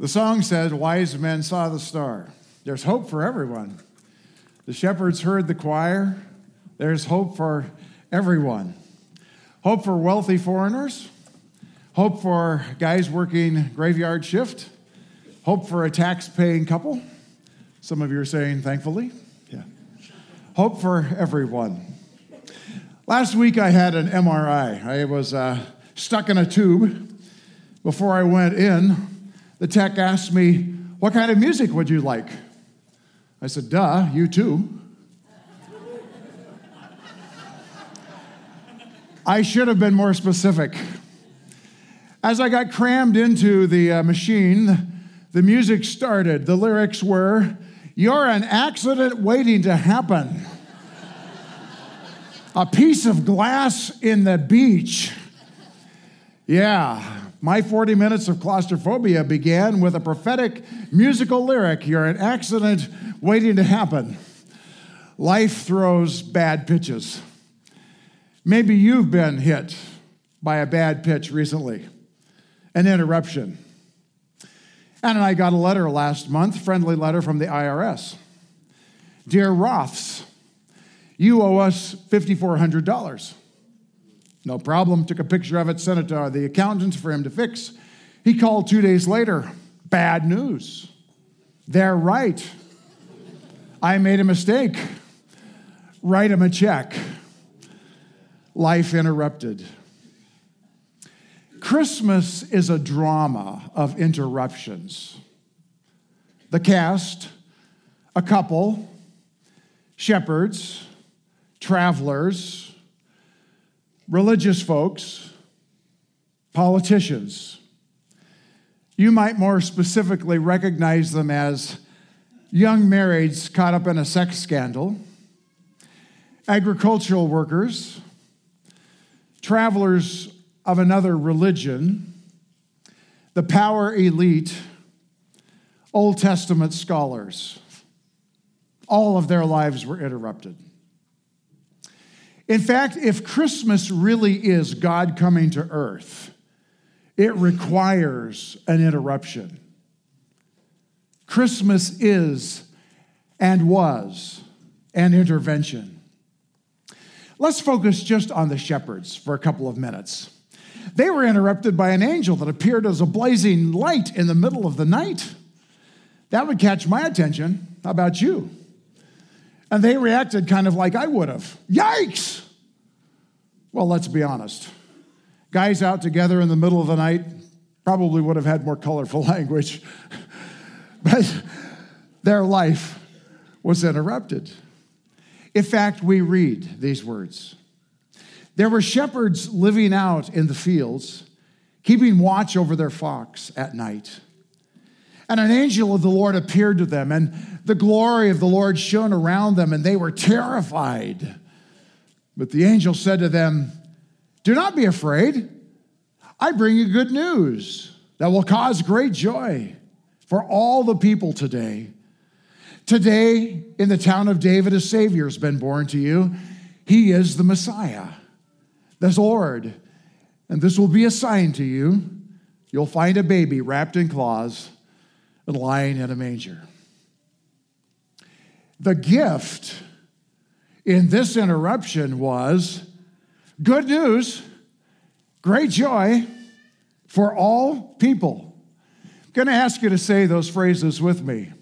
The song says, Wise men saw the star. There's hope for everyone. The shepherds heard the choir. There's hope for everyone. Hope for wealthy foreigners. Hope for guys working graveyard shift. Hope for a tax paying couple. Some of you are saying, thankfully. Yeah. Hope for everyone. Last week I had an MRI. I was uh, stuck in a tube. Before I went in, the tech asked me, What kind of music would you like? I said, Duh, U2. I should have been more specific. As I got crammed into the uh, machine, the music started. The lyrics were, You're an accident waiting to happen. A piece of glass in the beach. Yeah, my 40 minutes of claustrophobia began with a prophetic musical lyric You're an accident waiting to happen. Life throws bad pitches. Maybe you've been hit by a bad pitch recently, an interruption. And I got a letter last month, friendly letter from the IRS. Dear Roths, you owe us $5,400. No problem. Took a picture of it, sent it to the accountant for him to fix. He called two days later. Bad news. They're right. I made a mistake. Write him a check. Life interrupted. Christmas is a drama of interruptions. The cast, a couple, shepherds, travelers, religious folks, politicians. You might more specifically recognize them as young marrieds caught up in a sex scandal, agricultural workers, travelers of another religion, the power elite, Old Testament scholars. All of their lives were interrupted. In fact, if Christmas really is God coming to earth, it requires an interruption. Christmas is and was an intervention. Let's focus just on the shepherds for a couple of minutes. They were interrupted by an angel that appeared as a blazing light in the middle of the night. That would catch my attention. How about you? And they reacted kind of like I would have. Yikes! Well, let's be honest. Guys out together in the middle of the night probably would have had more colorful language, but their life was interrupted. In fact, we read these words there were shepherds living out in the fields, keeping watch over their flocks at night. And an angel of the Lord appeared to them, and the glory of the Lord shone around them, and they were terrified. But the angel said to them, Do not be afraid. I bring you good news that will cause great joy for all the people today. Today, in the town of David, a Savior has been born to you. He is the Messiah the Lord. And this will be a sign to you. You'll find a baby wrapped in cloths lying in a manger. The gift in this interruption was good news, great joy for all people. I'm going to ask you to say those phrases with me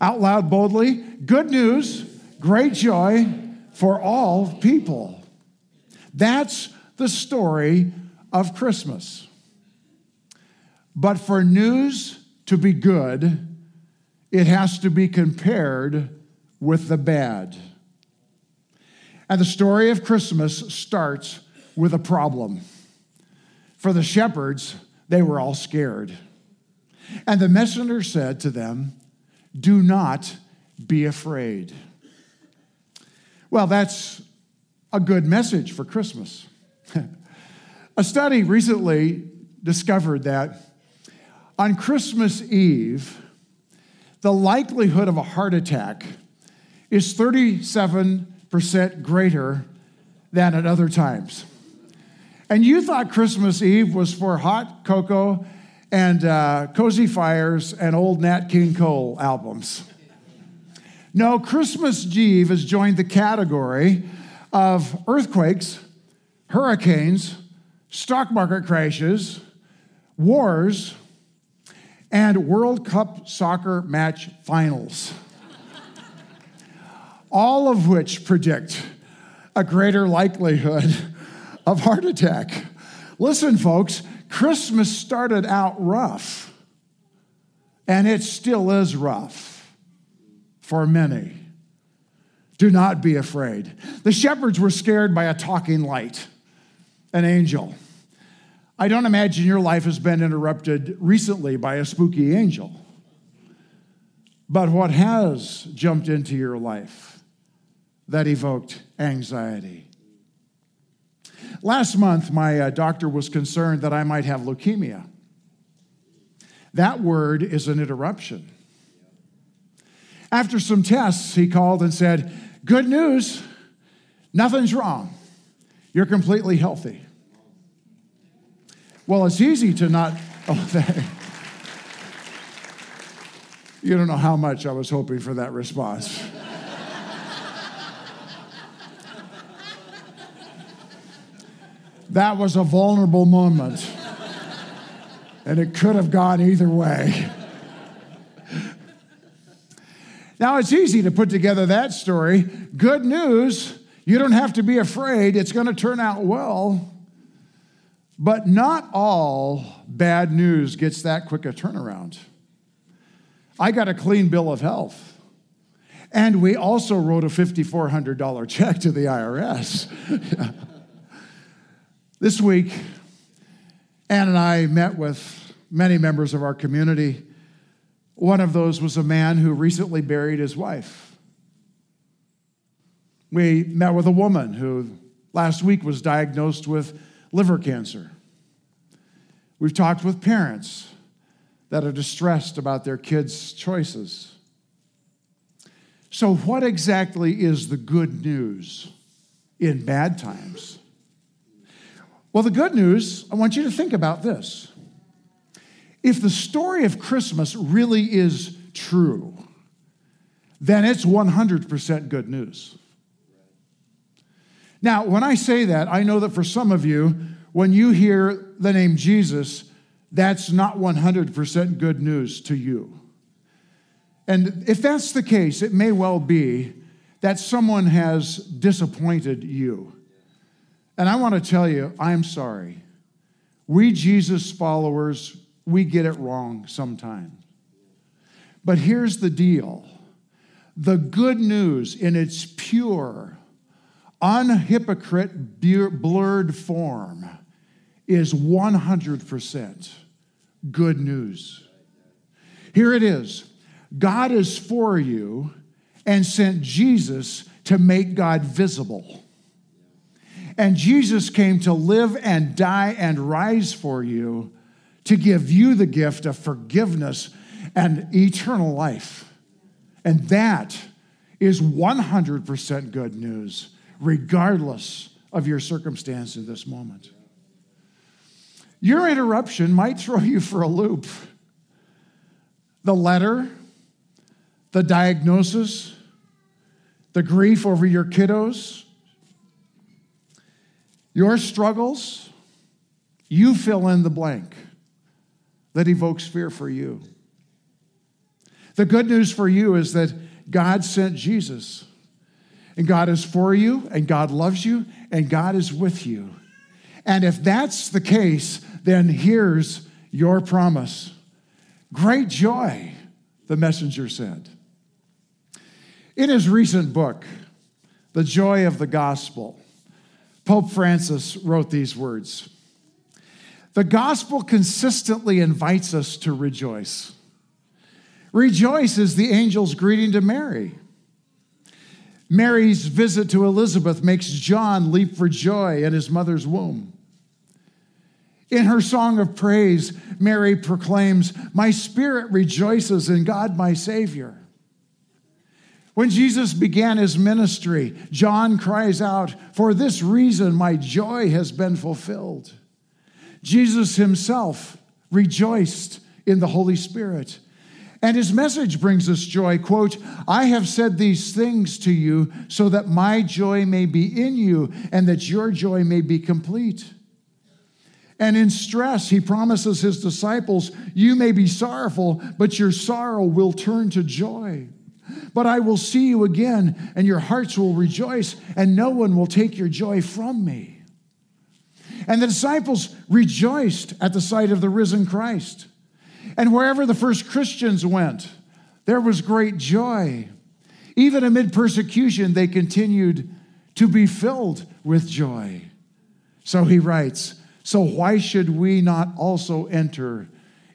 out loud boldly. Good news, great joy for all people. That's the story of Christmas. But for news to be good, it has to be compared with the bad. And the story of Christmas starts with a problem. For the shepherds, they were all scared. And the messenger said to them, Do not be afraid. Well, that's a good message for Christmas. A study recently discovered that on Christmas Eve, the likelihood of a heart attack is 37% greater than at other times. And you thought Christmas Eve was for hot cocoa and uh, Cozy Fires and old Nat King Cole albums. No, Christmas Eve has joined the category of earthquakes, hurricanes, stock market crashes, wars, and World Cup soccer match finals. All of which predict a greater likelihood of heart attack. Listen, folks, Christmas started out rough, and it still is rough for many. Do not be afraid. The shepherds were scared by a talking light, an angel. I don't imagine your life has been interrupted recently by a spooky angel. But what has jumped into your life that evoked anxiety? Last month, my uh, doctor was concerned that I might have leukemia. That word is an interruption. After some tests, he called and said, Good news, nothing's wrong. You're completely healthy. Well, it's easy to not. Oh, you don't know how much I was hoping for that response. That was a vulnerable moment. And it could have gone either way. Now, it's easy to put together that story. Good news, you don't have to be afraid, it's going to turn out well. But not all bad news gets that quick a turnaround. I got a clean bill of health. And we also wrote a $5,400 check to the IRS. This week, Ann and I met with many members of our community. One of those was a man who recently buried his wife. We met with a woman who last week was diagnosed with liver cancer. We've talked with parents that are distressed about their kids' choices. So, what exactly is the good news in bad times? Well, the good news, I want you to think about this. If the story of Christmas really is true, then it's 100% good news. Now, when I say that, I know that for some of you, when you hear the name Jesus, that's not 100% good news to you. And if that's the case, it may well be that someone has disappointed you. And I want to tell you, I'm sorry. We Jesus followers, we get it wrong sometimes. But here's the deal the good news in its pure, unhypocrite, blurred form is 100% good news. Here it is God is for you and sent Jesus to make God visible. And Jesus came to live and die and rise for you to give you the gift of forgiveness and eternal life. And that is 100% good news, regardless of your circumstance in this moment. Your interruption might throw you for a loop. The letter, the diagnosis, the grief over your kiddos, your struggles, you fill in the blank that evokes fear for you. The good news for you is that God sent Jesus, and God is for you, and God loves you, and God is with you. And if that's the case, then here's your promise great joy, the messenger said. In his recent book, The Joy of the Gospel, Pope Francis wrote these words The gospel consistently invites us to rejoice. Rejoice is the angel's greeting to Mary. Mary's visit to Elizabeth makes John leap for joy in his mother's womb. In her song of praise, Mary proclaims, My spirit rejoices in God my Savior. When Jesus began his ministry, John cries out, For this reason my joy has been fulfilled. Jesus himself rejoiced in the Holy Spirit. And his message brings us joy. Quote, I have said these things to you so that my joy may be in you and that your joy may be complete. And in stress, he promises his disciples, You may be sorrowful, but your sorrow will turn to joy. But I will see you again, and your hearts will rejoice, and no one will take your joy from me. And the disciples rejoiced at the sight of the risen Christ. And wherever the first Christians went, there was great joy. Even amid persecution, they continued to be filled with joy. So he writes, So why should we not also enter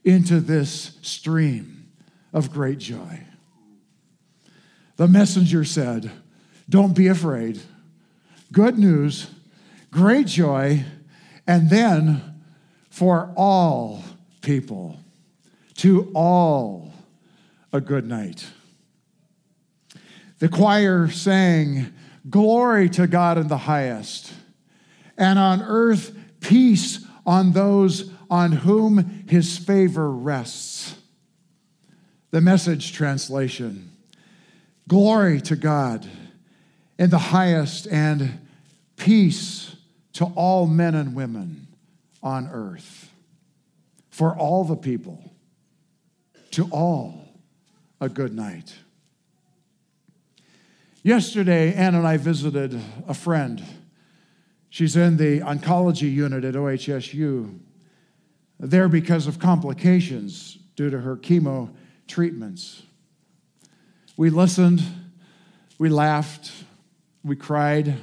into this stream of great joy? The messenger said, Don't be afraid. Good news, great joy, and then for all people to all a good night. The choir sang, Glory to God in the highest, and on earth peace on those on whom his favor rests. The message translation Glory to God in the highest, and peace to all men and women on earth, for all the people to all a good night. Yesterday, Ann and I visited a friend. She's in the oncology unit at OHSU, there because of complications due to her chemo treatments. We listened, we laughed, we cried,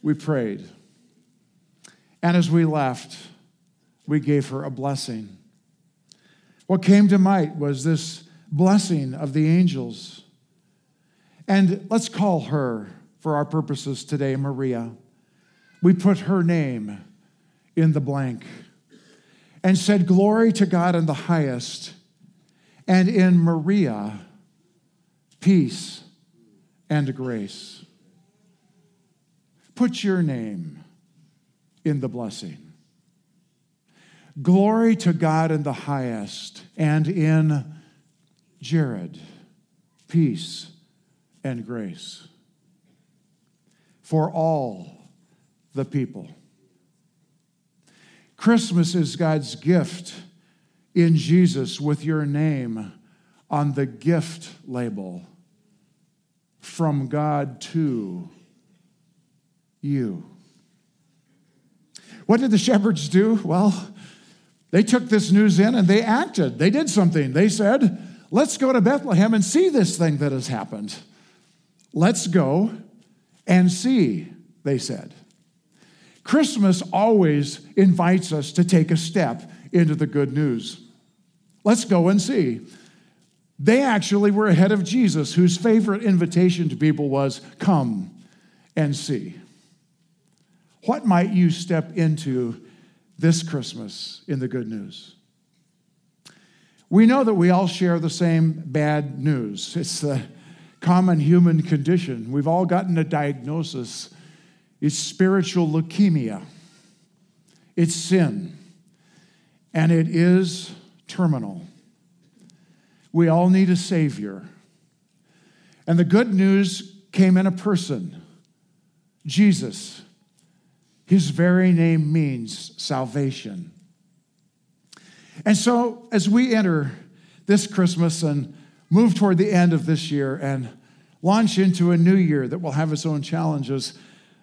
we prayed. And as we left, we gave her a blessing. What came to mind was this blessing of the angels. And let's call her, for our purposes today, Maria. We put her name in the blank and said, Glory to God in the highest, and in Maria, peace and grace. Put your name in the blessing. Glory to God in the highest, and in Jared, peace and grace for all the people. Christmas is God's gift in Jesus with your name on the gift label from God to you. What did the shepherds do? Well, they took this news in and they acted. They did something. They said, Let's go to Bethlehem and see this thing that has happened. Let's go and see, they said. Christmas always invites us to take a step into the good news. Let's go and see. They actually were ahead of Jesus, whose favorite invitation to people was come and see. What might you step into this Christmas in the good news. We know that we all share the same bad news. It's the common human condition. We've all gotten a diagnosis. It's spiritual leukemia, it's sin, and it is terminal. We all need a Savior. And the good news came in a person, Jesus his very name means salvation. And so, as we enter this Christmas and move toward the end of this year and launch into a new year that will have its own challenges,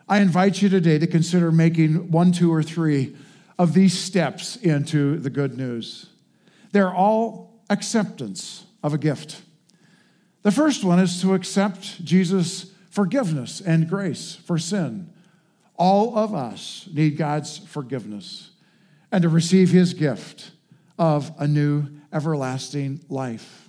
I invite you today to consider making one, two, or three of these steps into the good news. They're all acceptance of a gift. The first one is to accept Jesus' forgiveness and grace for sin. All of us need God's forgiveness and to receive his gift of a new everlasting life.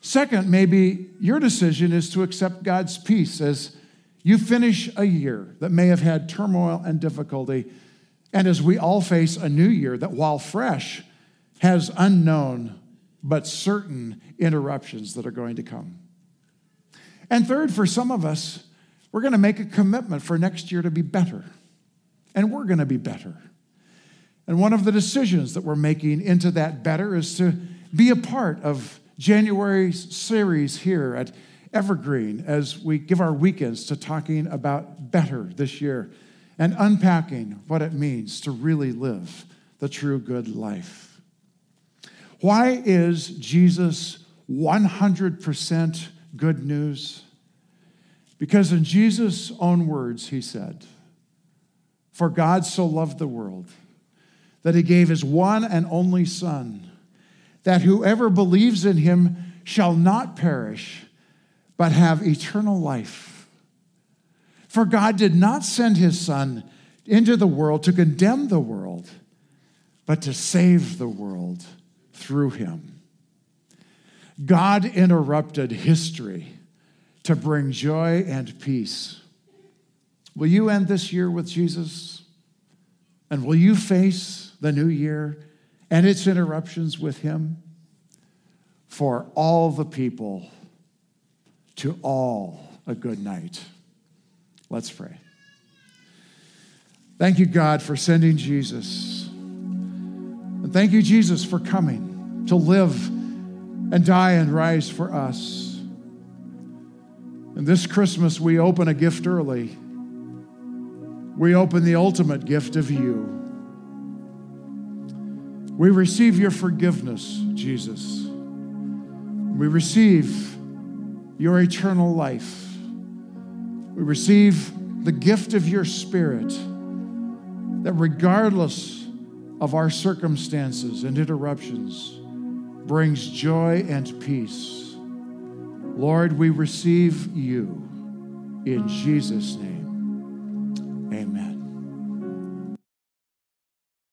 Second, maybe your decision is to accept God's peace as you finish a year that may have had turmoil and difficulty, and as we all face a new year that, while fresh, has unknown but certain interruptions that are going to come. And third, for some of us, we're going to make a commitment for next year to be better. And we're going to be better. And one of the decisions that we're making into that better is to be a part of January's series here at Evergreen as we give our weekends to talking about better this year and unpacking what it means to really live the true good life. Why is Jesus 100% good news? Because in Jesus' own words, he said, For God so loved the world that he gave his one and only Son, that whoever believes in him shall not perish, but have eternal life. For God did not send his Son into the world to condemn the world, but to save the world through him. God interrupted history to bring joy and peace. Will you end this year with Jesus? And will you face the new year and its interruptions with him? For all the people, to all a good night. Let's pray. Thank you, God, for sending Jesus. And thank you, Jesus, for coming to live and die and rise for us. And this Christmas, we open a gift early. We open the ultimate gift of you. We receive your forgiveness, Jesus. We receive your eternal life. We receive the gift of your Spirit that, regardless of our circumstances and interruptions, brings joy and peace. Lord, we receive you in Jesus' name. Amen.